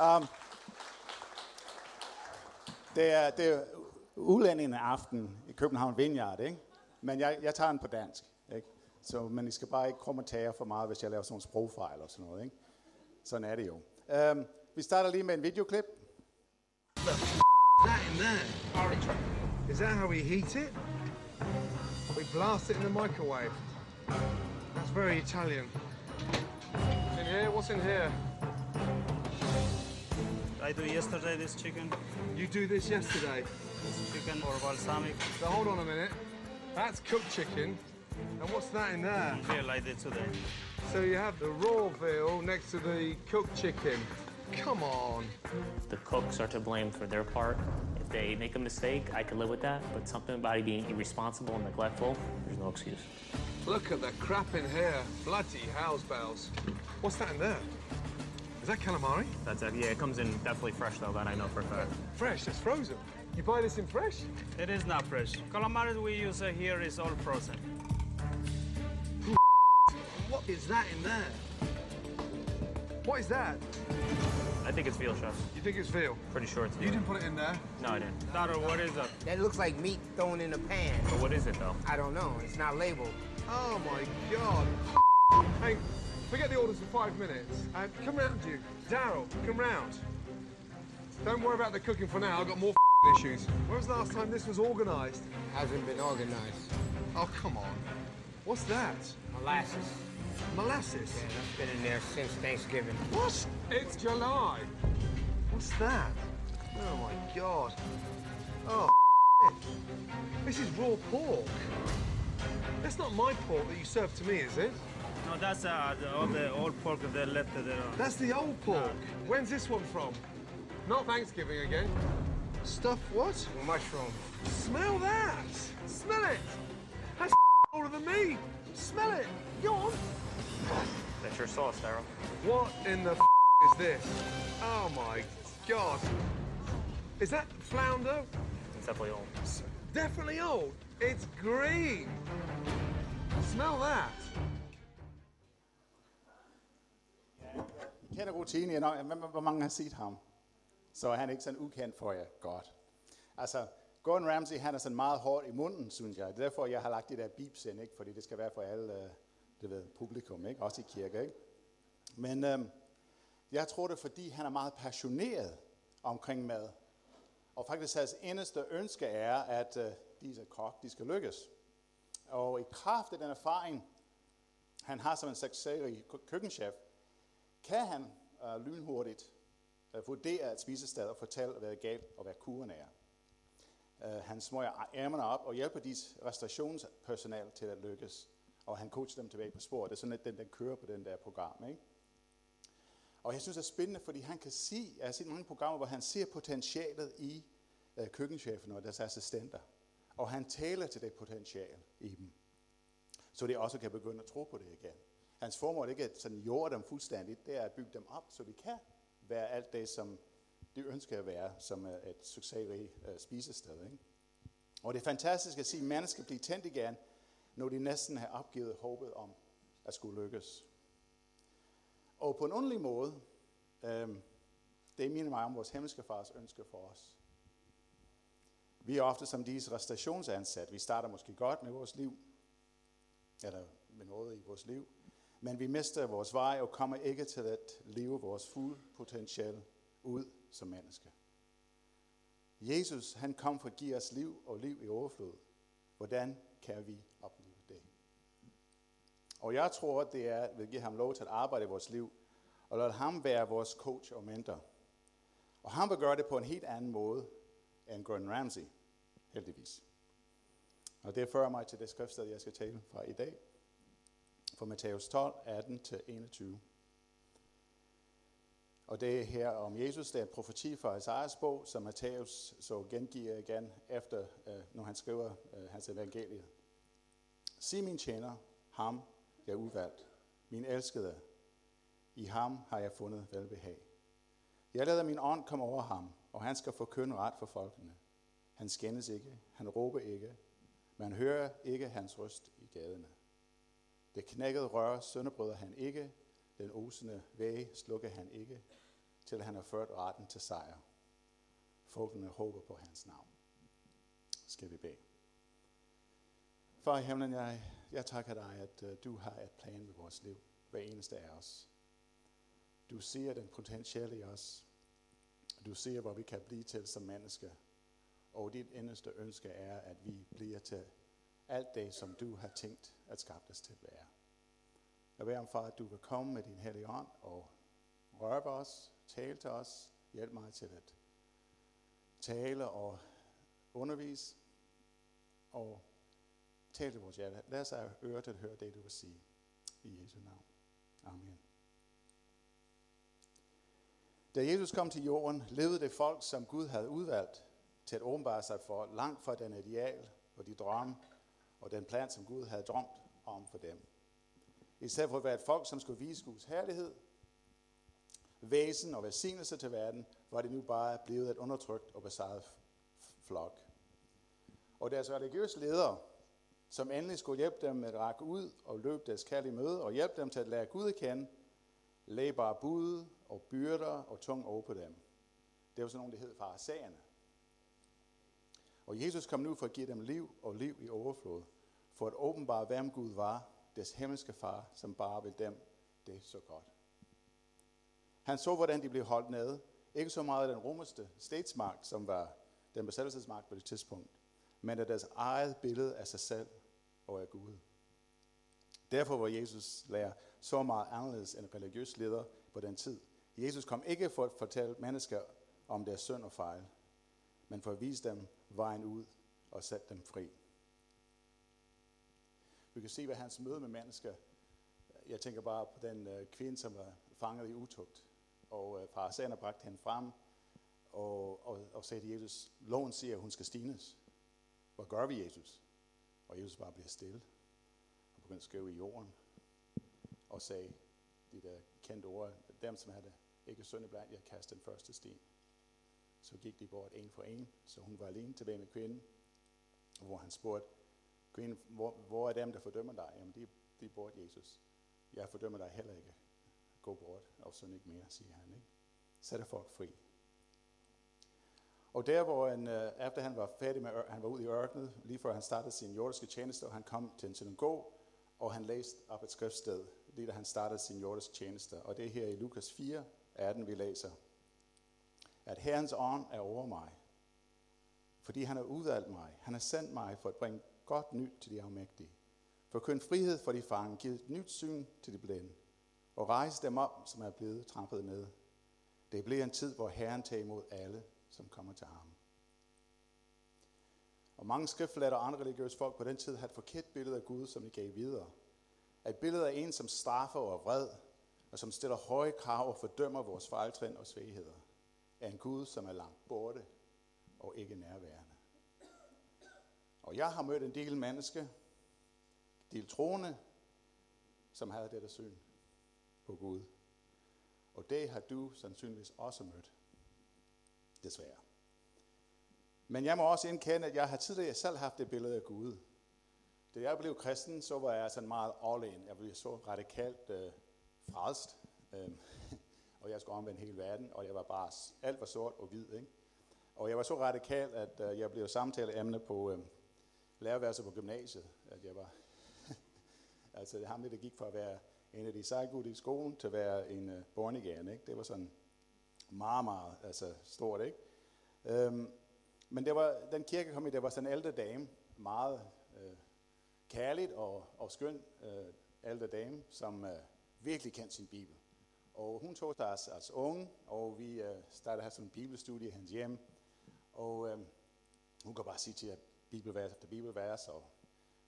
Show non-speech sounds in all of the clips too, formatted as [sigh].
Um, det er, det er udlændingende aften i København Vineyard, ikke? Men jeg, jeg tager den på dansk, ikke? Så, men I skal bare ikke kommentere for meget, hvis jeg laver sådan nogle sprogfejl og sådan noget, ikke? Sådan er det jo. Um, vi starter lige med en videoklip. That in there. Is that how we heat it? We blast it in the microwave. That's very Italian. In here? What's in here? I do yesterday this chicken, You do this yesterday. this chicken or balsamic. So hold on a minute. That's cooked chicken. And what's that in there? Feel I did today. So you have the raw veal next to the cooked chicken. Come on. the cooks are to blame for their part. If they make a mistake, I can live with that. But something about it being irresponsible and neglectful, there's no excuse. Look at the crap in here. Bloody house bells. What's that in there? Is that calamari? That's it. Yeah, it comes in definitely fresh though. That I know for a fact. Fresh, it's frozen. You buy this in fresh? It is not fresh. Calamari we use uh, here is all frozen. What is that in there? What is that? I think it's veal, chef. You think it's veal? Pretty sure it's veal. You didn't put it in there. No, I didn't. Dara, what is that? That looks like meat thrown in a pan. But what is it though? I don't know. It's not labeled. Oh my god. Hey, forget the orders for five minutes. Uh, come round, you. Daryl, come round. Don't worry about the cooking for now. I've got more [laughs] issues. When was the last time this was organised? Hasn't been organized. Oh, come on. What's that? Molasses. Molasses? Yeah, that's been in there since Thanksgiving. What? It's July. What's that? Oh my god. Oh, [laughs] this is raw pork. That's not my pork that you served to me, is it? No, that's uh, the, all the old pork they left there. That's the old pork. When's this one from? Not Thanksgiving again. Stuff what? Mushroom. Smell that! Smell it! That's older than me! Smell it! Go on! That's your sauce, Daryl. What in the [laughs] is this? Oh my god! Is that flounder? It's definitely old. S- Definitely old. It's green. Smell that. Kender rutinen, jeg nok, hvor- mange har set ham? Så er ikke sådan ukendt for jer. Godt. Altså, Gordon Ramsay, han er sådan meget hård i munden, synes jeg. Det er derfor, jeg har lagt det der bips ind, ikke? fordi det skal være for alle, øh, det ved, publikum, ikke? også i kirke. Ikke? Men øhm, jeg tror det er, fordi han er meget passioneret omkring mad. Og faktisk hans eneste ønske er, at øh, disse kok, de skal lykkes. Og i kraft af den erfaring, han har som en succesrig køkkenchef, kan han øh, lynhurtigt øh, vurdere et spisested og fortælle, hvad er galt og hvad kuren er. Øh, han smøger ærmerne op og hjælper dit restaurationspersonal til at lykkes. Og han coacher dem tilbage på sporet. Det er sådan, at den, den kører på den der program. Ikke? Og jeg synes, det er spændende, fordi han kan se, jeg har set mange programmer, hvor han ser potentialet i øh, køkkenchefen og deres assistenter. Og han taler til det potentiale i dem. Så de også kan begynde at tro på det igen. Hans formål er ikke at sådan jorde dem fuldstændigt, det er at bygge dem op, så de kan være alt det, som de ønsker at være, som et succesrigt uh, spisested. Ikke? Og det er fantastisk at se mennesker blive tændt igen, når de næsten har opgivet håbet om at skulle lykkes. Og på en underlig måde, øhm, det minder mig om vores himmelske fars ønske for os. Vi er ofte som disse restaurationsansatte. Vi starter måske godt med vores liv, eller med noget i vores liv, men vi mister vores vej og kommer ikke til at leve vores fulde potentiale ud som mennesker. Jesus, han kom for at give os liv og liv i overflod. Hvordan kan vi opleve det? Og jeg tror, det er, at vi giver ham lov til at arbejde i vores liv, og lade ham være vores coach og mentor. Og han vil gøre det på en helt anden måde end Gordon Ramsay, heldigvis. Og det fører mig til det skriftsted, jeg skal tale fra i dag, fra Matthæus 12, 18-21. Og det er her om Jesus, det er en profeti fra Isaias bog, som Matthæus så gengiver igen, efter, øh, når han skriver øh, hans evangelie. Sig min tjener, ham jeg udvalgt, min elskede, i ham har jeg fundet velbehag. Jeg lader min ånd komme over ham, og han skal forkynde ret for folkene. Han skændes ikke, han råber ikke, man hører ikke hans røst i gaderne. Det knækkede rør sønderbryder han ikke, den osende væge slukker han ikke. til han har ført retten til sejr. Folkene håber på hans navn. Skal vi bede. Far i himlen, jeg, jeg takker dig, at uh, du har et plan med vores liv, hver eneste af os. Du ser den potentielle i os. Du ser, hvor vi kan blive til som mennesker. Og dit eneste ønske er, at vi bliver til alt det, som du har tænkt at skabe os til at være. Jeg beder om, far, at du vil komme med din hellige ånd og røre os, tale til os, hjælp mig til at tale og undervise, og tale til vores hjerte. Lad os have øre til at høre det, du vil sige. I Jesu navn. Amen. Da Jesus kom til jorden, levede det folk, som Gud havde udvalgt til at åbenbare sig for, langt fra den ideal og de drømme og den plan, som Gud havde drømt om for dem. I stedet for at være et folk, som skulle vise Guds herlighed, væsen og velsignelse til verden, var det nu bare blevet et undertrykt og besejret flok. Og deres religiøse ledere, som endelig skulle hjælpe dem med at række ud og løbe deres kald i møde og hjælpe dem til at lære Gud at kende, lagde bare bud og byrder og tung over på dem. Det var sådan nogle, der hed farisæerne. Og Jesus kom nu for at give dem liv og liv i overflod, for at åbenbare, hvem Gud var, deres himmelske far, som bare ved dem det så godt. Han så, hvordan de blev holdt nede. Ikke så meget af den romerske statsmagt, som var den besættelsesmagt på det tidspunkt, men af deres eget billede af sig selv og af Gud. Derfor var Jesus lærer så meget anderledes end religiøs leder på den tid. Jesus kom ikke for at fortælle mennesker om deres synd og fejl, men for at vise dem vejen ud og sætte dem fri. Vi kan se, hvad hans møde med mennesker, jeg tænker bare på den øh, kvinde, som var fanget i utugt, og øh, paraserne bragte hende frem, og, og, og sagde til Jesus, loven siger, at hun skal stines. Hvad gør vi, Jesus? Og Jesus bare bliver stille, og begyndte at skrive i jorden, og sagde de der kendte ord, dem som havde ikke synd blandt, jeg kast den første sten. Så gik de bort en for en, så hun var alene tilbage med kvinden, hvor han spurgte, kvinden, hvor, hvor er dem, der fordømmer dig? Jamen, de, de bort Jesus. Jeg fordømmer dig heller ikke. Gå bort, og sådan ikke mere, siger han. Ikke? Sætter folk fri. Og der, hvor han, øh, efter han var færdig med, han var ude i ørkenet, lige før han startede sin jordiske tjeneste, og han kom til en synagog, og han læste op et skriftsted, lige da han startede sin jordiske tjeneste. Og det er her i Lukas 4, 18, vi læser, at Herrens ånd er over mig, fordi han har udvalgt mig. Han har sendt mig for at bringe godt nyt til de afmægtige, for at frihed for de fange, give et nyt syn til de blinde, og rejse dem op, som er blevet trampet ned. Det bliver en tid, hvor Herren tager imod alle, som kommer til ham. Og mange skriftlætter og andre religiøse folk på den tid havde et forkert billede af Gud, som de gav videre. Et billede af en, som straffer og er vred, og som stiller høje krav og fordømmer vores fejltrin og svagheder. Af en Gud, som er langt borte og ikke nærværende. Og jeg har mødt en del mennesker, del troende, som havde dette syn på Gud. Og det har du sandsynligvis også mødt. Desværre. Men jeg må også indkende, at jeg har tidligere selv haft det billede af Gud. Da jeg blev kristen, så var jeg sådan meget all in. Jeg blev så radikalt øh, frelst. Øh, og jeg skulle omvende hele verden, og jeg var bare, alt var sort og hvid. Ikke? Og jeg var så radikal, at øh, jeg blev samtaleemne på øh, lærerværelset på gymnasiet. At jeg var, [laughs] altså det ham, der gik for at være en af de sejgutte i skolen, til at være en øh, uh, born again, ikke? Det var sådan meget, meget altså, stort, ikke? Øhm, men det var, den kirke kom i, der var sådan en ældre dame, meget øh, kærligt og, og skøn øh, ældre dame, som øh, virkelig kendte sin bibel. Og hun tog sig os, os unge, og vi øh, startede at have sådan en bibelstudie i hans hjem. Og øh, hun kan bare sige til, at bibelvers efter bibelvers, og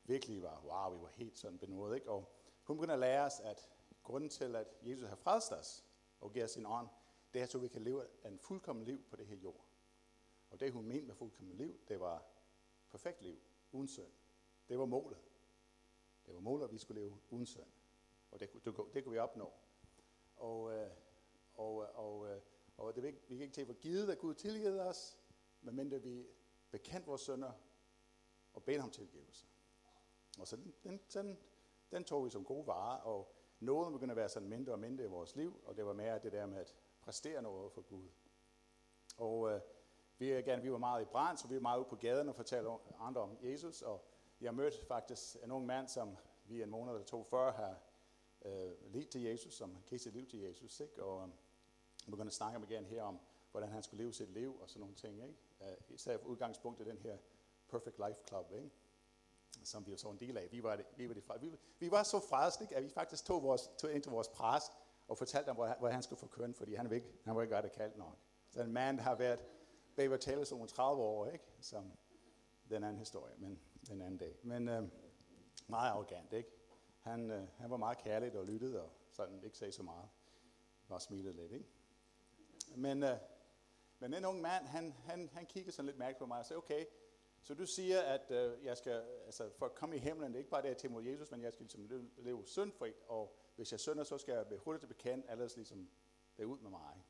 virkelig var, wow, vi var helt sådan benådet, ikke? Og hun begyndte at lære os, at grunden til, at Jesus har frelst os og giver sin ånd, det er, så vi kan leve en fuldkommen liv på det her jord. Og det, hun mente med fuldkommen liv, det var perfekt liv, uden synd. Det var målet. Det var målet, at vi skulle leve uden synd. Og det, det, det kunne vi opnå. Og, øh, og, øh, og, øh, og det, vi kan ikke til for givet, at Gud tilgivet os, medmindre vi bekendt vores sønder og beder ham tilgivelse. Og så den, den, den, den tog vi som gode varer, og noget begyndte at være sådan mindre og mindre i vores liv, og det var mere det der med at præstere noget for Gud. Og øh, vi, er gerne, vi var meget i brand, så vi var meget ude på gaden og fortalte andre om Jesus. Og jeg mødte faktisk en ung mand, som vi en måned eller to før har øh, lidt til Jesus, som gav sit liv til Jesus. Ikke? Og øh, begyndte at snakke med igen her om, hvordan han skulle leve sit liv og sådan nogle ting. Ikke? Øh, især for udgangspunkt i den her Perfect Life Club, ikke? som vi jo så en del af. Vi var, det, vi var, det, vi, vi var så frelst, at vi faktisk tog, vores, tog ind til vores præst og fortalte ham, hvor, hvor han skulle få køn, fordi han var ikke, han var ikke ret kaldt nok. Så en mand, der har været Baby Taylor som 30 år, ikke? Som den anden historie, men den anden dag. Men øh, meget arrogant, ikke? Han, øh, han var meget kærlig og lyttede og sådan ikke sagde så meget. Bare smilede lidt, ikke? Men, øh, men den unge mand, han, han, han kiggede sådan lidt mærkeligt på mig og sagde, okay, så du siger, at øh, jeg skal, altså for at komme i himlen, det er ikke bare det, at jeg mod Jesus, men jeg skal ligesom leve, leve syndfrit, og hvis jeg synder, så skal jeg blive hurtigt bekendt, ellers ligesom det ud med mig.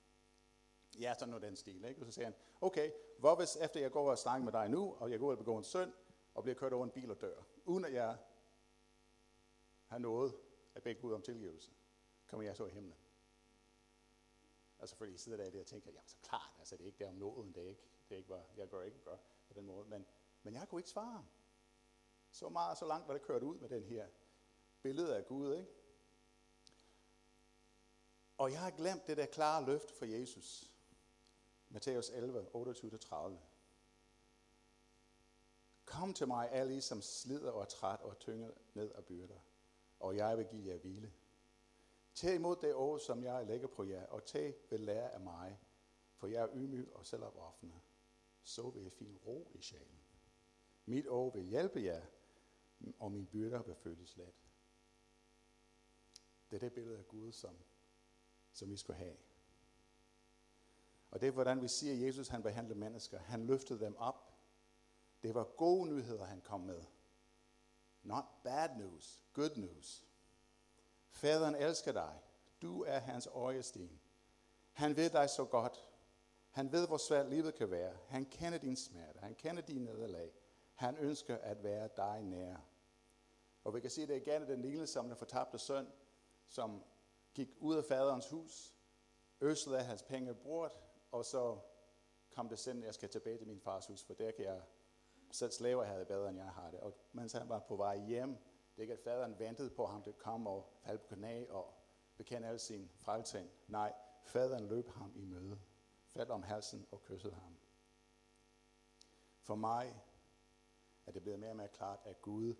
Ja, sådan noget den stil, ikke? Og så siger han, okay, hvor hvis efter jeg går og snakker med dig nu, og jeg går ud og begår en synd, og bliver kørt over en bil og dør, uden at jeg har noget at bede Gud om tilgivelse, kommer jeg så i himlen. Og fordi sidder der og tænker, jamen så klart, altså det er ikke der om nåden, det er ikke, det er ikke hvad jeg gør ikke gør på den måde. Men, men jeg kunne ikke svare. Så meget, så langt var det kørt ud med den her billede af Gud, ikke? Og jeg har glemt det der klare løft for Jesus. Matthæus 11, 28-30. Kom til mig, alle I, som slider og er træt og er tynget ned af byrder, og jeg vil give jer hvile. Tag imod det år, som jeg lægger på jer, og tag ved lære af mig, for jeg er ydmyg og selvopoffrende. Så vil jeg finde ro i sjælen. Mit år vil hjælpe jer, og min byrder vil føles let. Det er det billede af Gud, som, som vi skal have. Og det er, hvordan vi siger, at Jesus han behandlede mennesker. Han løftede dem op. Det var gode nyheder, han kom med. Not bad news, good news. Faderen elsker dig. Du er hans øjesten. Han ved dig så godt. Han ved, hvor svært livet kan være. Han kender din smerte. Han kender din nederlag. Han ønsker at være dig nær. Og vi kan se det igen i den lille som den fortabte søn, som gik ud af faderens hus, øslede hans penge bort, og så kom det sind, jeg skal tilbage til min fars hus, for der kan jeg selv slaver havde bedre, end jeg har det. Og mens han var på vej hjem, det er ikke, at faderen ventede på ham, det kom og faldt på knæ og bekendte alle sine frelting. Nej, faderen løb ham i møde, faldt om halsen og kyssede ham. For mig er det blevet mere og mere klart, at Gud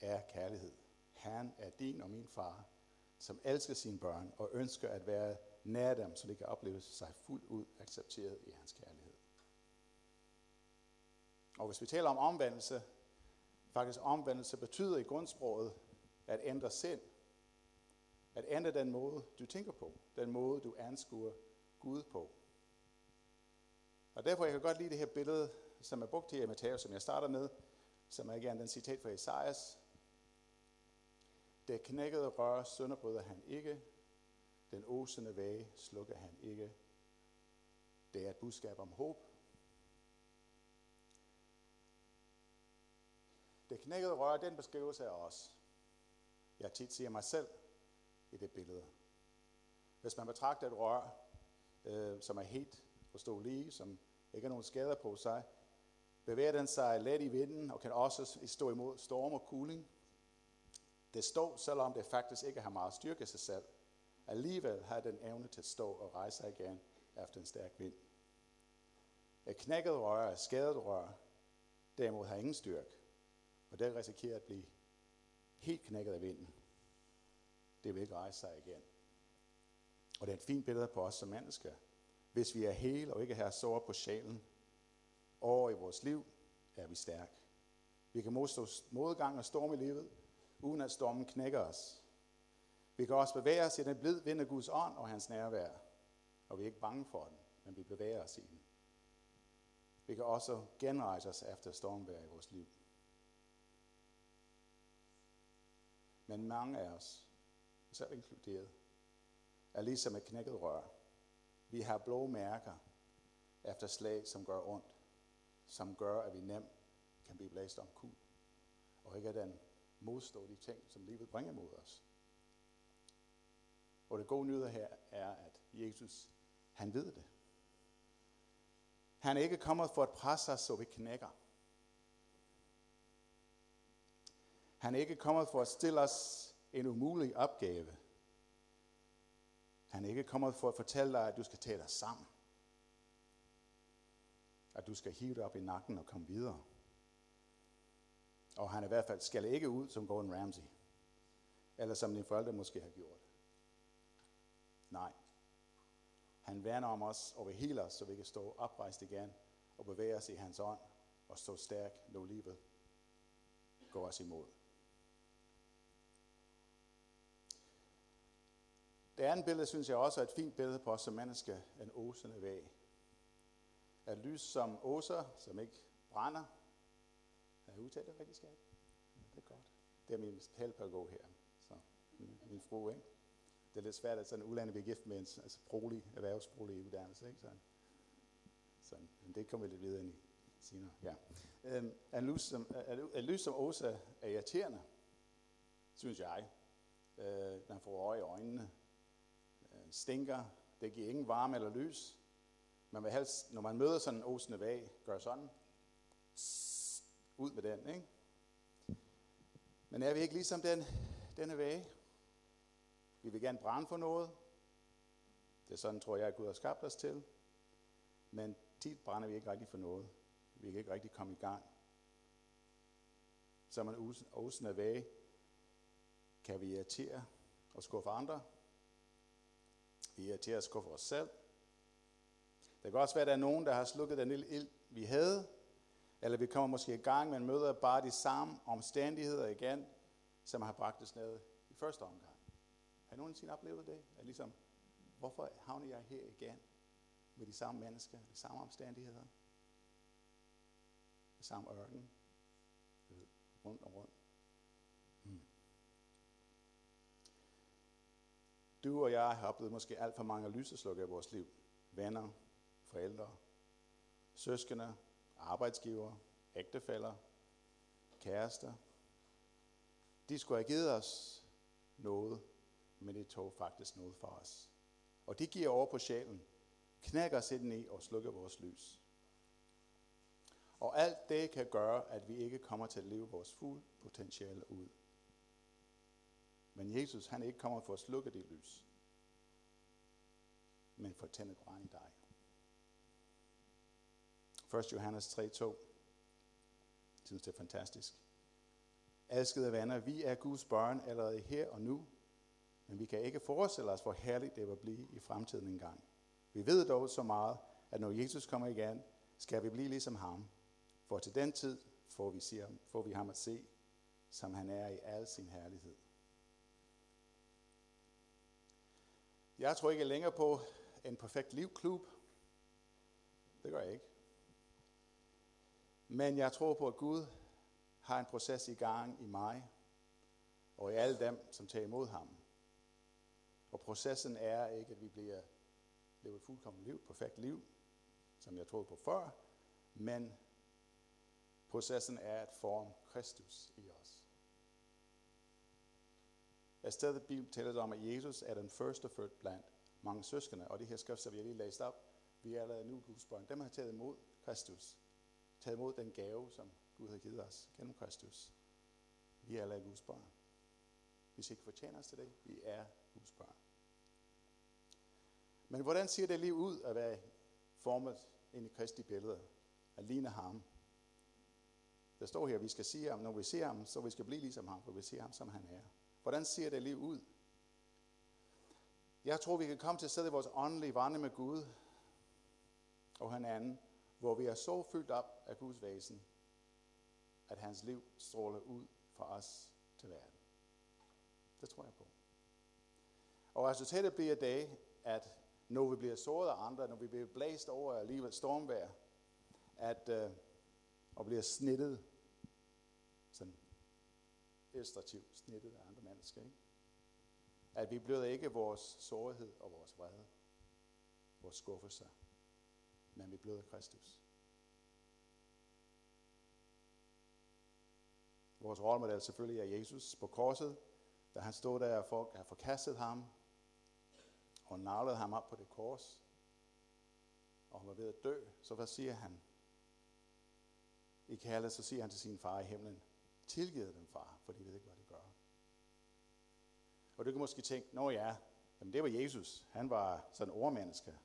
er kærlighed. Han er din og min far, som elsker sine børn og ønsker at være nær dem, så de kan opleve sig fuldt ud accepteret i hans kærlighed. Og hvis vi taler om omvendelse, faktisk omvendelse betyder i grundsproget at ændre sind. At ændre den måde, du tænker på. Den måde, du anskuer Gud på. Og derfor jeg kan godt lide det her billede, som er brugt her i Matthæus, som jeg starter med, som er igen den citat fra Esajas. Det knækkede rør sønderbryder han ikke, den osende væge slukker han ikke. Det er et budskab om håb. Det knækkede rør, den beskrivelse af os. Jeg tit siger mig selv i det billede. Hvis man betragter et rør, øh, som er helt og stå lige, som ikke har nogen skader på sig, bevæger den sig let i vinden og kan også stå imod storm og kuling. Det står, selvom det faktisk ikke har meget styrke i sig selv. Alligevel har den evne til at stå og rejse sig igen efter en stærk vind. Et knækket rør, et skadet rør, derimod har ingen styrke, og den risikerer at blive helt knækket af vinden. Det vil ikke rejse sig igen. Og det er et fint billede på os som mennesker. Hvis vi er hele og ikke har sår på sjælen, over i vores liv, er vi stærke. Vi kan modstå modgang og storm i livet, uden at stormen knækker os. Vi kan også bevæge os i den blid vind af Guds ånd og hans nærvær. Og vi er ikke bange for den, men vi bevæger os i den. Vi kan også genrejse os efter stormvejr i vores liv. Men mange af os, selv inkluderet, er ligesom et knækket rør. Vi har blå mærker efter slag, som gør ondt, som gør, at vi nemt kan blive blæst om kul, og ikke at den modstå de ting, som livet bringer mod os. Og det gode nyhed her er, at Jesus Han ved det. Han er ikke kommet for at presse os, så vi knækker. Han er ikke kommet for at stille os en umulig opgave. Han er ikke kommet for at fortælle dig, at du skal tage dig sammen. At du skal hive dig op i nakken og komme videre. Og han i hvert fald skal ikke ud som Gordon Ramsay. Eller som dine forældre måske har gjort. Nej. Han værner om os og vil hele os, så vi kan stå oprejst igen og bevæge os i hans ånd og stå stærk, når livet går os imod. Det andet billede, synes jeg også er et fint billede på os som mennesker, en osende væg. At lys som åser, som ikke brænder. Er jeg udtalt det rigtig skab? Det er godt. Det er min helpædagog her. Så min, min fru, ikke? Det er lidt svært, at sådan en udlandet bliver gift med en altså brolig, erhvervsbrolig uddannelse, ikke? Sådan. Så, men det kommer vi lidt videre ind i senere. Ja. Øhm, en, lys som, er, lys som åser er irriterende, synes jeg. Øh, man får øje i øjnene stinker, det giver ingen varme eller lys. Man vil helst, når man møder sådan en osende vag, gør sådan. Ud med den, ikke? Men er vi ikke ligesom den, denne vage? Vi vil gerne brænde for noget. Det er sådan, tror jeg, at Gud har skabt os til. Men tit brænder vi ikke rigtig for noget. Vi kan ikke rigtig komme i gang. Så man osende vage kan vi irritere og skuffe andre, vi irriterer os at os selv. Det kan også være, at der er nogen, der har slukket den lille ild, vi havde, eller vi kommer måske i gang, men møder bare de samme omstændigheder igen, som har bragt os ned i første omgang. Har nogen nogensinde oplevet det? At ligesom, hvorfor havner jeg her igen med de samme mennesker, de samme omstændigheder? Det samme ørken, rundt og rundt. Du og jeg har oplevet måske alt for mange lyseslukker i vores liv. Venner, forældre, søskende, arbejdsgiver, ægtefæller, kærester. De skulle have givet os noget, men det tog faktisk noget for os. Og de giver over på sjælen, knækker os ind i og slukker vores lys. Og alt det kan gøre, at vi ikke kommer til at leve vores fuld potentiale ud. Men Jesus, han er ikke kommet for at slukke det lys, men for at tænde brand i dig. 1. Johannes 3:2. Jeg synes, det er fantastisk. Elskede venner, vi er Guds børn allerede her og nu, men vi kan ikke forestille os, hvor herligt det vil blive i fremtiden engang. Vi ved dog så meget, at når Jesus kommer igen, skal vi blive ligesom ham. For til den tid får vi, siger, får vi ham at se, som han er i al sin herlighed. Jeg tror ikke længere på en perfekt livklub. Det gør jeg ikke. Men jeg tror på, at Gud har en proces i gang i mig og i alle dem, som tager imod ham. Og processen er ikke, at vi bliver levet et fuldkommen liv, perfekt liv, som jeg troede på før, men processen er at forme Kristus i os. I stedet Bibelen taler om, at Jesus er den første født blandt mange søskende, og de her skrifter, vi har lige læst op, vi er allerede nu Guds børn. Dem har taget imod Kristus. Taget imod den gave, som Gud har givet os gennem Kristus. Vi er allerede Guds børn. Hvis ikke fortjener os til det, vi er Guds børn. Men hvordan ser det liv ud at være formet ind i Kristi billede? At ligne ham. Der står her, at vi skal sige ham, når vi ser ham, så vi skal blive ligesom ham, for vi ser ham, som han er. Hvordan ser det liv ud? Jeg tror, vi kan komme til at sætte vores åndelige vandring med Gud og hinanden, hvor vi er så fyldt op af Guds væsen, at hans liv stråler ud fra os til verden. Det tror jeg på. Og resultatet bliver det, at når vi bliver såret af andre, når vi bliver blæst over af livet stormvær, at, øh, og bliver snittet, sådan illustrativt snittet af andre menneske. ikke? at vi bløder ikke vores sårhed og vores vrede, vores skuffelser, men vi bløder Kristus. Vores rollemodel selvfølgelig er Jesus på korset, da han stod der, og folk har forkastet ham, og navlede ham op på det kors. og var ved at dø, så hvad siger han? I kaldet, så siger han til sin far i himlen, tilgiv dem, far, for de ved ikke, hvad. Og du kan måske tænke, nå ja, jamen det var Jesus. Han var sådan overmenneske.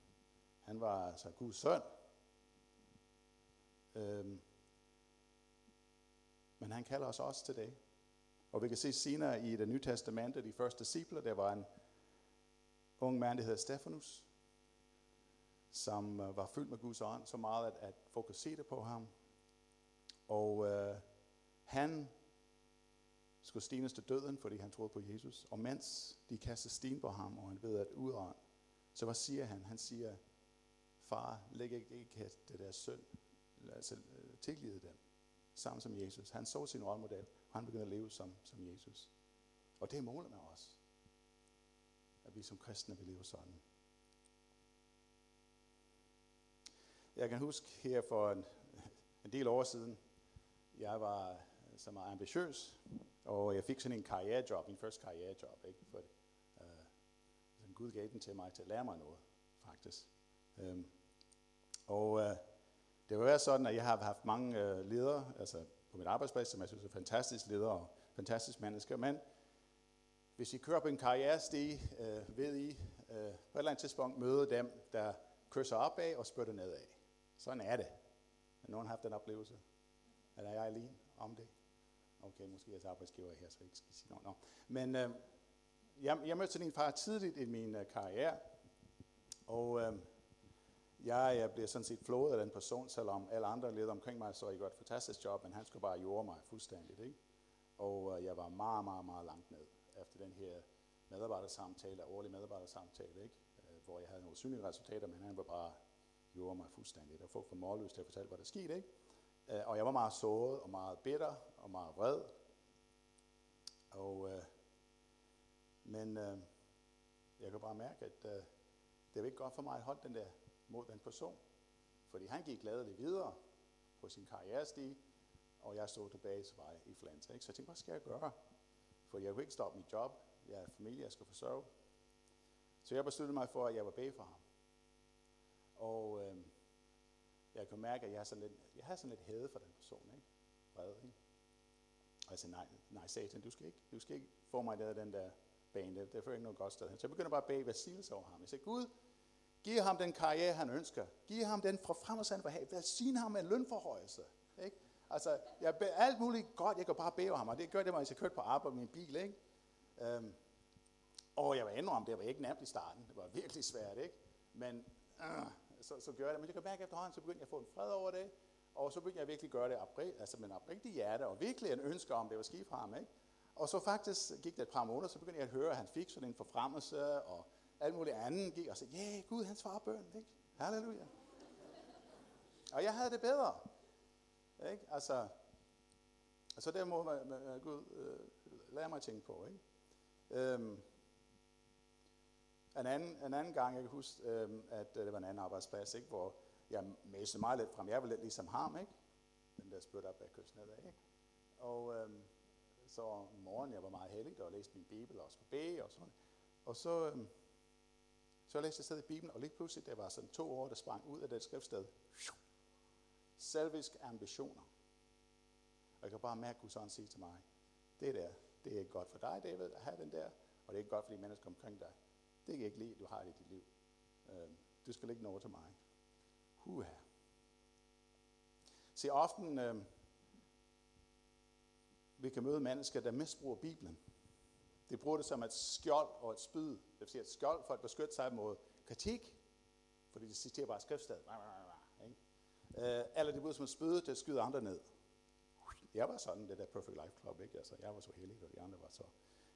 Han var altså Guds søn. Øhm, men han kalder os også til det. Og vi kan se senere i det nye testamente, de første disciple, der var en ung mand, der hedder Stefanus, som øh, var fyldt med Guds ånd så meget, at, at fokusere på ham. Og øh, han skulle stenes til døden, fordi han troede på Jesus. Og mens de kastede sten på ham, og han ved at udånd, så hvad siger han? Han siger, far, læg ikke, ikke det der synd, altså øh, tilgive dem, sammen som Jesus. Han så sin rollemodel, og han begyndte at leve som, som Jesus. Og det er målet med os, at vi som kristne vil leve sådan. Jeg kan huske her for en, en del år siden, jeg var så meget ambitiøs, og jeg fik sådan en karrierejob, min første karrierejob, ikke? For, øh, sådan Gud gav den til mig til at lære mig noget, faktisk. Øhm, og øh, det vil være sådan, at jeg har haft mange øh, ledere, altså på mit arbejdsplads, som jeg synes er fantastiske ledere og fantastiske mennesker, men hvis I kører på en karrierestige, øh, ved I øh, på et eller andet tidspunkt møde dem, der kysser opad og spytter nedad. Sådan er det. Har nogen haft den oplevelse? Er jeg alene om det? Okay, måske jeres arbejdsgiver her, så jeg ikke skal sige noget. No. Men øh, jeg, jeg mødte sådan en far tidligt i min øh, karriere, og øh, jeg, jeg blev sådan set flået af den person, selvom alle andre ledere omkring mig så jeg gjorde et fantastisk job, men han skulle bare jorde mig fuldstændigt. Ikke? Og øh, jeg var meget, meget, meget langt ned efter den her medarbejdersamtale, årlig medarbejdersamtale, ikke? Øh, hvor jeg havde nogle synlige resultater, men han var bare jorde mig fuldstændigt. Og folk var målløst til at fortælle, hvad der skete. Ikke? Øh, og jeg var meget såret og meget bitter og meget vred. Og, øh, men øh, jeg kan bare mærke, at øh, det var ikke godt for mig at holde den der mod den person. Fordi han gik gladeligt videre på sin karrierestige, og jeg stod tilbage til vej i Flanta. Ikke? Så jeg tænkte, hvad skal jeg gøre? For jeg kunne ikke stoppe mit job. Jeg er familie, jeg skal forsørge. Så jeg besluttede mig for, at jeg var bag for ham. Og øh, jeg kan mærke, at jeg, har sådan lidt, jeg har sådan lidt hæde for den person. Ikke? Vred, ikke? Og jeg sagde, nej, nej satan, du skal ikke, du skal ikke få mig der, den der bane. Det, det fører ikke noget godt sted. Så jeg begynder bare at bede velsignelse over ham. Jeg sagde, Gud, giv ham den karriere, han ønsker. Giv ham den forfremmelse, han vil have. Velsign ham med en lønforhøjelse. Ikke? Altså, jeg beder alt muligt godt, jeg kan bare bede ham, og det gør det, når jeg kørte på arbejde med min bil. Ikke? Um, og jeg var indrømme, det var ikke nemt i starten. Det var virkelig svært, ikke? Men uh, så, så gør jeg det. Men jeg kan mærke efterhånden, så begyndte jeg at få en fred over det. Og så begyndte jeg virkelig at gøre det oprigt, altså med en oprigtig hjerte, og virkelig en ønske om, det var skidt ham. Ikke? Og så faktisk gik det et par måneder, så begyndte jeg at høre, at han fik sådan en forfremmelse, og alt muligt andet gik, og så, ja, yeah, Gud, han svarer bøn, ikke? Halleluja. Og jeg havde det bedre. Ikke? Altså, altså der må man, man Gud øh, lære mig at tænke på. Ikke? Øhm, en, anden, en anden gang, jeg kan huske, øhm, at øh, det var en anden arbejdsplads, ikke? hvor jeg mæste meget lidt frem. Jeg var lidt ligesom ham, ikke? Den der spyt op af kysten af, ikke? Og øhm, så om morgenen, jeg var meget heldig, og læste min bibel og skulle bede og sådan. Og så, øhm, så læste jeg stadig Bibelen, og lige pludselig, der var sådan to år, der sprang ud af det skriftsted. Selvisk ambitioner. Og jeg kan bare mærke, at Gud sådan sige til mig, det der, det er ikke godt for dig, David, at have den der, og det er ikke godt for de mennesker omkring dig. Det kan jeg ikke lide, du har det i dit liv. Øh, du skal ikke nå til mig. Huha. Se, ofte øh, vi kan møde mennesker, der misbruger Bibelen. De bruger det som et skjold og et spyd. Det vil sige et skjold for at beskytte sig mod kritik, fordi de citerer bare skriftsted. Ikke? Øh, eller de bruger det som et spyd der skyder andre ned. Jeg var sådan, det der Perfect Life Club, ikke? Altså, jeg var så heldig, og de andre var så,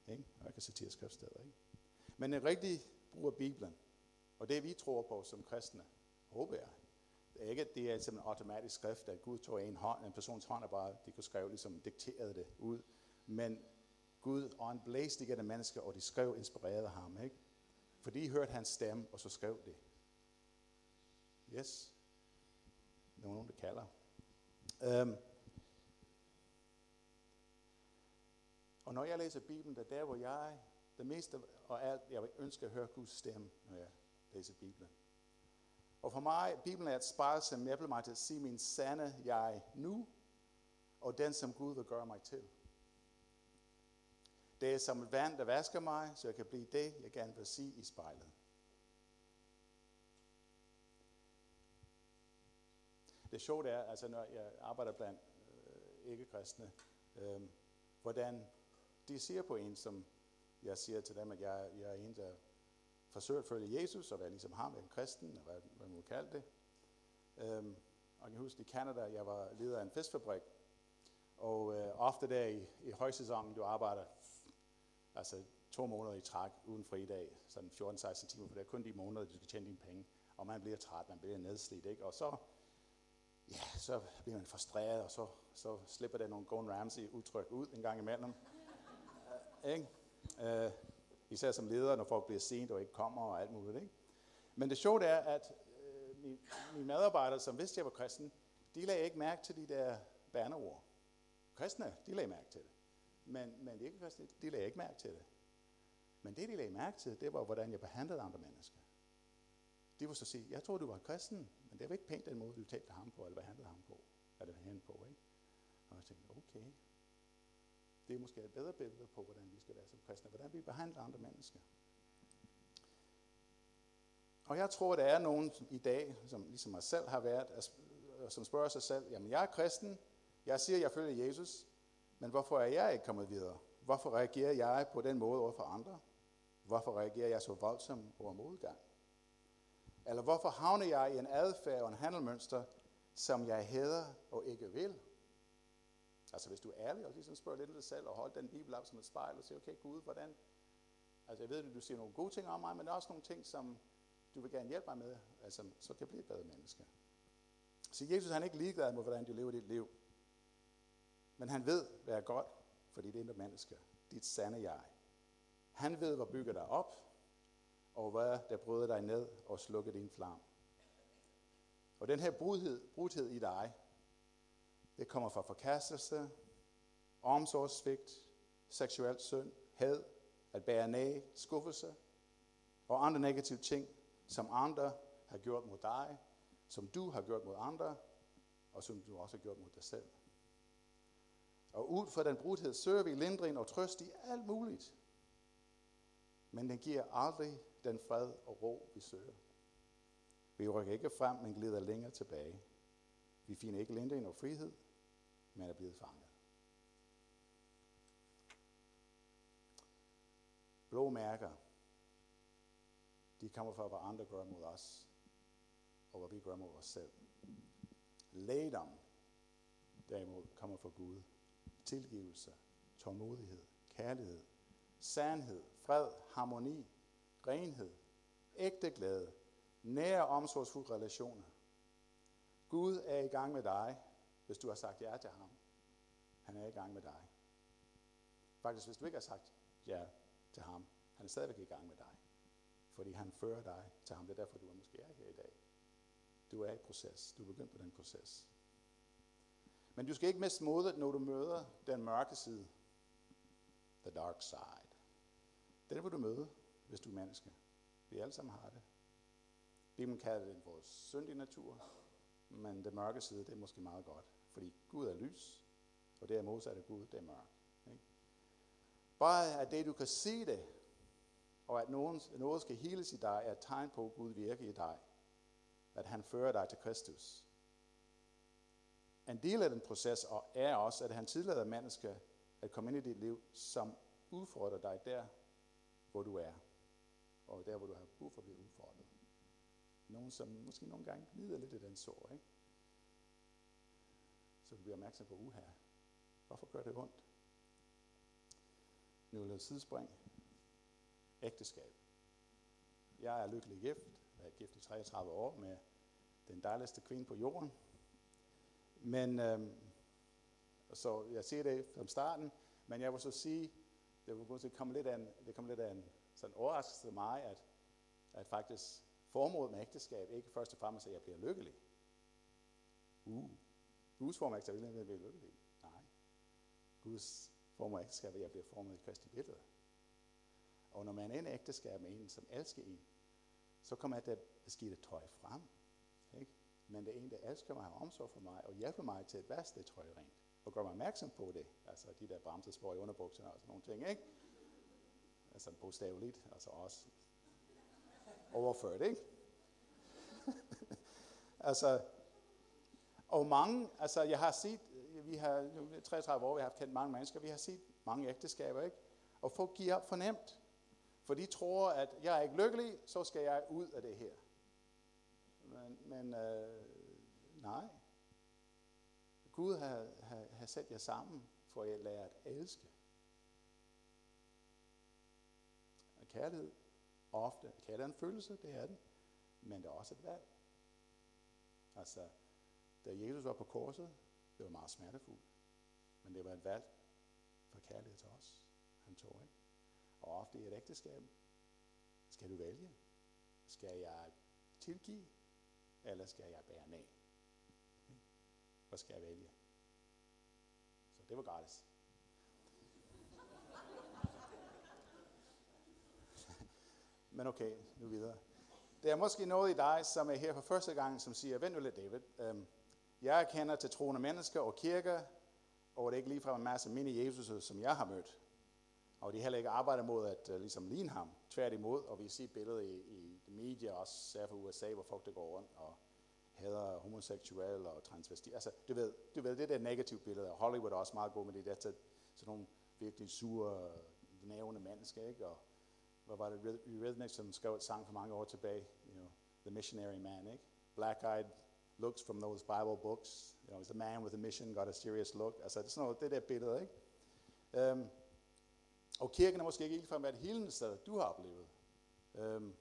ikke? Og jeg kan citere skriftsteder, ikke? Men en rigtig brug af Bibelen, og det vi tror på som kristne, håber jeg, det er ikke, at det er en automatisk skrift, at Gud tog en hånd, en persons hånd, og bare, de kunne skrive ligesom dikterede det ud. Men Gud og han blæste igennem mennesker, og de skrev inspireret ham, ikke? For de hørte hans stemme, og så skrev det. Yes. Det er nogen, der kalder. Um, og når jeg læser Bibelen, det er der, hvor jeg, det meste og alt, jeg ønsker at høre Guds stemme, når jeg læser Bibelen. Og for mig, Bibelen er et spejl, som hjælper mig til at se min sande jeg nu, og den, som Gud vil gøre mig til. Det er som et vand, der vasker mig, så jeg kan blive det, jeg gerne vil sige i spejlet. Det sjove er, altså når jeg arbejder blandt øh, ikke-kristne, øh, hvordan de ser på en, som jeg siger til dem, at jeg, jeg er en, der forsøger at følge Jesus, og være ligesom ham, en kristen, og hvad, hvad man kalde det. Øhm, og jeg kan huske i Canada, jeg var leder af en fiskfabrik, og øh, ofte der i, i højsæsonen, du arbejder altså to måneder i træk uden fridag, sådan 14-16 timer, for det er kun de måneder, du skal tjene dine penge, og man bliver træt, man bliver nedslidt, ikke? Og så, ja, så bliver man frustreret, og så, så slipper der nogle Gordon Ramsay udtryk ud en gang imellem. Uh, ikke? Øh, især som leder, når folk bliver sent og ikke kommer og alt muligt. Ikke? Men det sjove er, at øh, mine, mine medarbejdere, som vidste, jeg var kristen, de lagde ikke mærke til de der bannerord. Kristne, de lagde mærke til det. Men, men de ikke kristne, de lagde ikke mærke til det. Men det, de lagde mærke til, det var, hvordan jeg behandlede andre mennesker. De var så sige, jeg tror, du var kristen, men det var ikke pænt den måde, du talte ham på, eller behandlede ham på. Eller hende på, ikke? Og jeg tænkte, okay, det er måske et bedre billede på, hvordan vi skal være som kristne, hvordan vi behandler andre mennesker. Og jeg tror, der er nogen i dag, som ligesom mig selv har været, øh, som spørger sig selv, jamen jeg er kristen, jeg siger, jeg følger Jesus, men hvorfor er jeg ikke kommet videre? Hvorfor reagerer jeg på den måde over for andre? Hvorfor reagerer jeg så voldsomt over modgang? Eller hvorfor havner jeg i en adfærd og en handelmønster, som jeg hader og ikke vil? Altså hvis du er ærlig og ligesom spørger lidt af dig selv og holder den bibel op som et spejl og siger, okay Gud, hvordan? Altså jeg ved, at du siger nogle gode ting om mig, men der er også nogle ting, som du vil gerne hjælpe mig med, altså så kan jeg blive et bedre menneske. Så Jesus han er ikke ligeglad med, hvordan du lever dit liv. Men han ved, hvad er godt for dit indre menneske, dit sande jeg. Han ved, hvad bygger dig op, og hvad der bryder dig ned og slukker din flam. Og den her brudhed, brudhed i dig, det kommer fra forkastelse, omsorgssvigt, seksuel synd, had, at bære næg, skuffelse og andre negative ting, som andre har gjort mod dig, som du har gjort mod andre, og som du også har gjort mod dig selv. Og ud fra den brudhed søger vi lindring og trøst i alt muligt. Men den giver aldrig den fred og ro, vi søger. Vi rykker ikke frem, men glider længere tilbage. Vi finder ikke lindring og frihed, men er blevet fanget. Blå mærker, de kommer fra, hvad andre gør mod os, og hvad vi gør mod os selv. Lægdom, derimod, kommer fra Gud. Tilgivelse, tålmodighed, kærlighed, sandhed, fred, harmoni, renhed, ægte glæde, nære omsorgsfulde relationer. Gud er i gang med dig, hvis du har sagt ja til ham. Han er i gang med dig. Faktisk, hvis du ikke har sagt ja til ham, han er stadigvæk i gang med dig. Fordi han fører dig til ham. Det er derfor, du er måske er her i dag. Du er i proces. Du er begyndt på den proces. Men du skal ikke miste modet, når du møder den mørke side. The dark side. Den vil du møde, hvis du er menneske. Vi alle sammen har det. Bibelen kalder det vores syndige natur, men det mørke side, det er måske meget godt. Fordi Gud er lys, og det er modsat af Gud, det er mørk. Ikke? Bare at det, du kan se det, og at nogen, noget skal heles i dig, er et tegn på, at Gud virker i dig. At han fører dig til Kristus. En del af den proces og er også, at han tillader mennesker at komme ind i dit liv, som udfordrer dig der, hvor du er. Og der, hvor du har brug for at blive udfordret. Nogen, som måske nogle gange lider lidt af den sorg, ikke? Så du bliver opmærksom på, uha, hvorfor gør det ondt? Nu vil jeg sidespring. Ægteskab. Jeg er lykkelig gift. Jeg er gift i 33 år med den dejligste kvinde på jorden. Men, øhm, så jeg siger det som starten, men jeg vil så sige, det vil måske komme lidt af en, det kom lidt af en sådan overraskelse til mig, at, at faktisk formålet med ægteskab ikke først og fremmest, at jeg bliver lykkelig. Uh, Guds form er ikke, at jeg bliver lykkelig. Nej. Guds form er ægteskab, at jeg bliver formet i Kristi billede. Og når man er i en ægteskab med en, som elsker en, så kommer det beskidte skide tøj frem. Men det er en, der elsker mig og har omsorg for mig, og hjælper mig til at vaske det tøj rent. Og gør mig opmærksom på det. Altså de der bremsespor i underbukserne og sådan nogle ting, ikke? Altså bogstaveligt, altså også overført, ikke? [laughs] altså, og mange, altså jeg har set, vi har nu 33 år, vi har haft kendt mange mennesker, vi har set mange ægteskaber, ikke? Og folk giver op for nemt. For de tror, at jeg er ikke lykkelig, så skal jeg ud af det her. Men, men øh, nej. Gud har, har, har sat jer sammen, for at lære at elske. Og kærlighed, ofte, kærlighed er en følelse, det er den, men det er også et valg. Altså, da Jesus var på korset, det var meget smertefuldt, men det var et valg for kærlighed til os, han tog, ikke? Og ofte i et ægteskab, skal du vælge. Skal jeg tilgive, eller skal jeg bære nag? Hvad skal jeg vælge? Så det var gratis. [laughs] Men okay, nu videre. Der er måske noget i dig, som er her for første gang, som siger, vent nu lidt David, øhm, jeg kender til troende mennesker og kirker, og det er ikke ligefrem en masse mini-Jesus, som jeg har mødt. Og de heller ikke arbejder mod at uh, ligesom ligne ham. Tværtimod, og vi ser billeder i, i medier, også særligt fra USA, hvor folk der går rundt og hader homoseksuelle og transvesti. Altså, du ved, du ved, det der negative billede. Hollywood er også meget god med det der til sådan nogle virkelig sure, nævne mennesker, ikke? Og hvad var det, Rhythmic, som skrev et sang for mange år tilbage, you know, The Missionary Man, ikke? Black-eyed looks from those Bible books. You know, it's a man with a mission, got a serious look. Altså, det er sådan noget, det der billede, ikke? Um, og kirken er måske ikke ligefrem været et helende sted, du har oplevet. Um,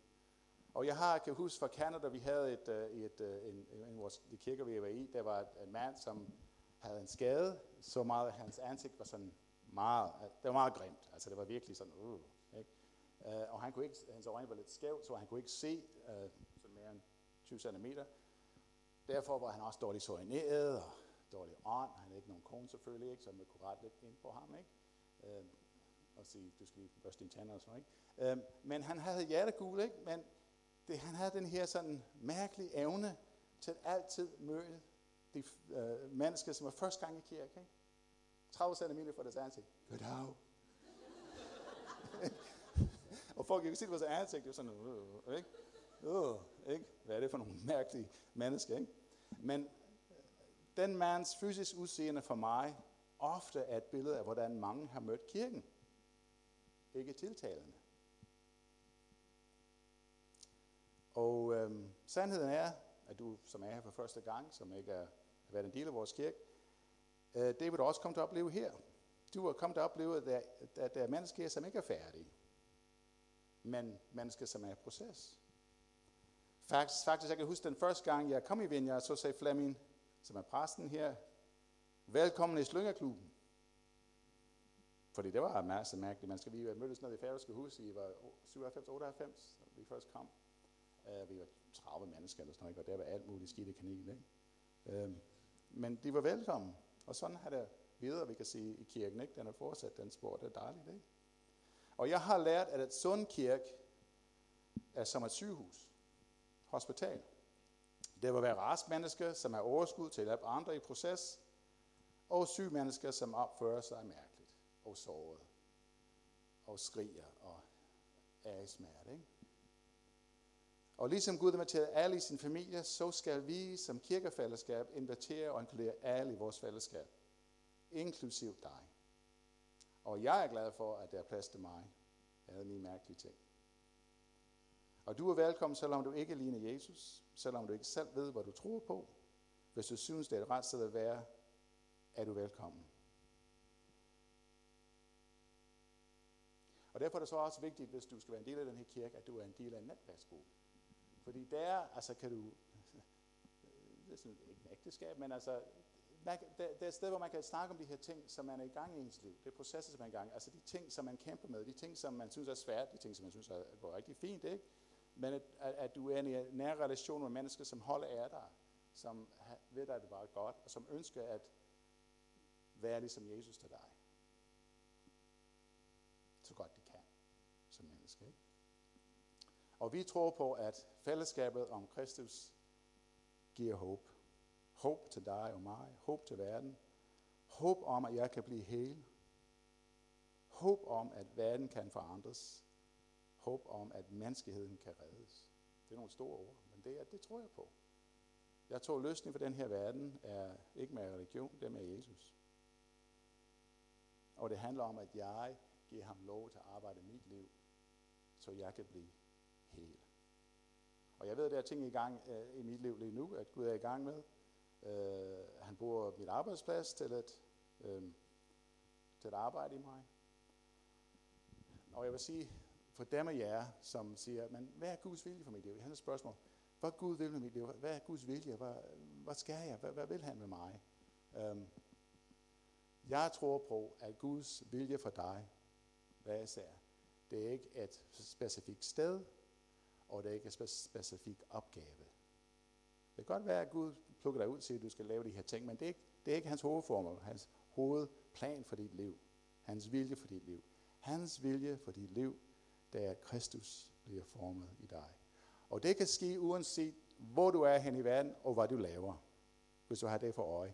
og jeg har, kan huske fra Canada, vi havde et, uh, et, uh, en, en, vores, de kirker, vi var i, der var et, en mand, som havde en skade, så meget, at hans ansigt var sådan meget, det var meget grimt. Altså det var virkelig sådan, uh, ikke? Uh, og han kunne ikke, hans øjne var lidt skævt, så han kunne ikke se uh, sådan mere end 20 cm. Derfor var han også dårligt soigneret og dårlig ånd. Han havde ikke nogen kone selvfølgelig, ikke, så man kunne rette lidt ind på ham. Ikke? Øh, og sige, du skal lige børste dine tænder og så, ikke? Øh, men han havde hjertegul, ikke? Men det, han havde den her sådan mærkelige evne til at altid møde de øh, mennesker, som var første gang i kirke. Ikke? 30 cm fra deres ansigt. Goddag. [laughs] og folk kan se på deres ansigt, det var sådan, uh, ikke? Øh, ikke? Hvad er det for nogle [laughs] mærkelige mennesker, ikke? Men den mands fysisk udseende for mig ofte er et billede af, hvordan mange har mødt kirken. Ikke tiltalende. Og øhm, sandheden er, at du, som er her for første gang, som ikke er, har været en del af vores kirke, øh, det vil du også komme til at opleve her. Du vil komme til at opleve, at der, at der er mennesker som ikke er færdige, men mennesker, som er i proces. Faktisk, faktisk, jeg kan huske den første gang, jeg kom i Vinja, så sagde Flemming, som er præsten her, velkommen i Slyngerklubben. Fordi det var en masse mærkeligt. Man skal vi mødtes nede i færøske hus i var 97-98, vi først kom. Uh, vi var 30 mennesker eller sådan noget, og der var alt muligt skidt i kanel. Ikke? Uh, men de var velkommen. Og sådan har det videre, vi kan sige, i kirken. Ikke? Den er fortsat, den spor, det er dejligt. Ikke? Og jeg har lært, at et sund kirke er som et sygehus hospital. Det vil være rask mennesker, som er overskud til at hjælpe andre i proces, og syge mennesker, som opfører sig mærkeligt og såret og skriger og er i smerte. Ikke? Og ligesom Gud inviterer alle i sin familie, så skal vi som kirkefællesskab invitere og inkludere alle i vores fællesskab, inklusiv dig. Og jeg er glad for, at der er plads til mig. Alle mine mærkelige ting. Og du er velkommen, selvom du ikke ligner Jesus, selvom du ikke selv ved, hvad du tror på. Hvis du synes, det er et ret sted at være, er du velkommen. Og derfor er det så også vigtigt, hvis du skal være en del af den her kirke, at du er en del af en netværksgruppe. Fordi der, altså kan du, [laughs] det er sådan ikke en ægteskab, men altså, man, der, der er et sted, hvor man kan snakke om de her ting, som man er i gang i ens liv. Det er processer, som man er i gang. Altså de ting, som man kæmper med, de ting, som man synes er svært, de ting, som man synes er, går rigtig fint, ikke? Men at, at du er i en nær relation med mennesker, som holder af dig, som ved at det var godt, og som ønsker at være ligesom Jesus til dig. Så godt de kan, som menneske. Ikke? Og vi tror på, at fællesskabet om Kristus giver håb. Håb til dig og mig. Håb til verden. Håb om, at jeg kan blive hel. Håb om, at verden kan forandres. Håb om, at menneskeheden kan reddes. Det er nogle store ord, men det, er, det tror jeg på. Jeg tror, løsningen for den her verden er ikke med religion, det er med Jesus. Og det handler om, at jeg giver ham lov til at arbejde i mit liv, så jeg kan blive hel. Og jeg ved, at der er ting i gang øh, i mit liv lige nu, at Gud er i gang med. Øh, han bruger mit arbejdsplads til at, øh, til at arbejde i mig. Og jeg vil sige, for dem af jer, som siger, men hvad er Guds vilje for mit liv? Jeg har et spørgsmål. Hvad er Gud vil med mit liv? Hvad er Guds vilje? Hvad, hvad skal jeg? Hvad, hvad vil han med mig? Um, jeg tror på, at Guds vilje for dig, hvad jeg siger, det er ikke et specifikt sted, og det er ikke en specifik opgave. Det kan godt være, at Gud plukker dig ud til, at du skal lave de her ting, men det er ikke, det er ikke hans hovedformål, hans hovedplan for dit liv, hans vilje for dit liv. Hans vilje for dit liv, det er, at Kristus bliver formet i dig. Og det kan ske uanset, hvor du er hen i verden, og hvad du laver, hvis du har det for øje.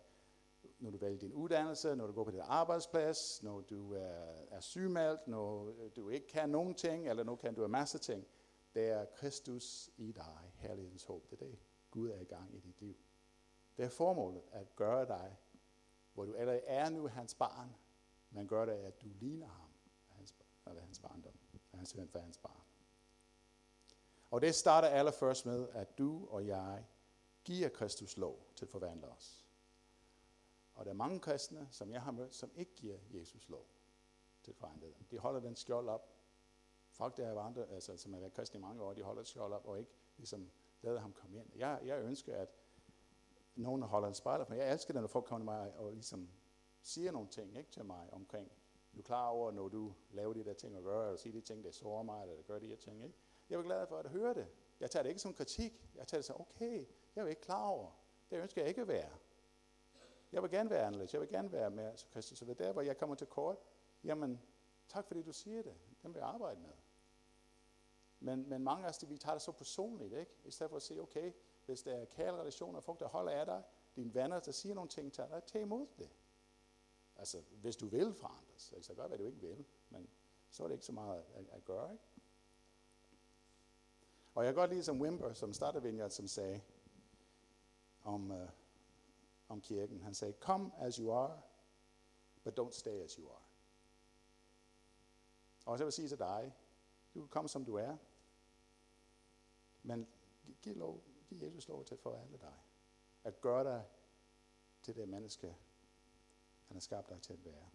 Når du vælger din uddannelse, når du går på din arbejdsplads, når du er, er sygemeldt, når du ikke kan nogen ting, eller nu kan du en masse ting. Det er Kristus i dig, herlighedens håb. Det er det, Gud er i gang i dit liv. Det er formålet at gøre dig, hvor du allerede er nu hans barn, men gør det, at du ligner ham, hans, eller hans barndom, hans, hans barn. Og det starter allerførst med, at du og jeg giver Kristus lov til at forvandle os. Og der er mange kristne, som jeg har mødt, som ikke giver Jesus lov til at forvandle dem. De holder den skjold op. Folk, der er andre, altså, som har været kristne i mange år, de holder skjold op og ikke ligesom lader ham komme ind. Jeg, jeg ønsker, at nogen holder en spejler på mig. Jeg elsker det, når folk kommer til mig og ligesom siger nogle ting ikke, til mig omkring, du er klar over, når du laver de der ting og gør, eller siger de ting, der sårer mig, eller gør de her ting. Ikke? Jeg var glad for at høre det. Jeg tager det ikke som kritik. Jeg tager det som, okay, jeg er ikke klar over. Det ønsker jeg ikke at være. Jeg vil gerne være anderledes. Jeg vil gerne være med så Kristus. Så ved der, hvor jeg kommer til kort. Jamen, tak fordi du siger det. Den vil jeg arbejde med. Men, men mange af os, vi tager det så personligt, ikke? I stedet for at sige, okay, hvis der er kære relationer, folk, der holder af dig, dine venner, der siger nogle ting til dig, tag imod det. Altså, hvis du vil forandre så kan det godt være, du ikke vil, men så er det ikke så meget at, at gøre, ikke? Og jeg kan godt lide som Wimber, som startede Vineyard, som sagde om, uh, om kirken. Han sagde, come as you are, but don't stay as you are. Og så vil sige til dig, du kan komme som du er, men giv, lov, giv Jesus lov til at forvandle dig. At gøre dig til det menneske, han har skabt dig til at være.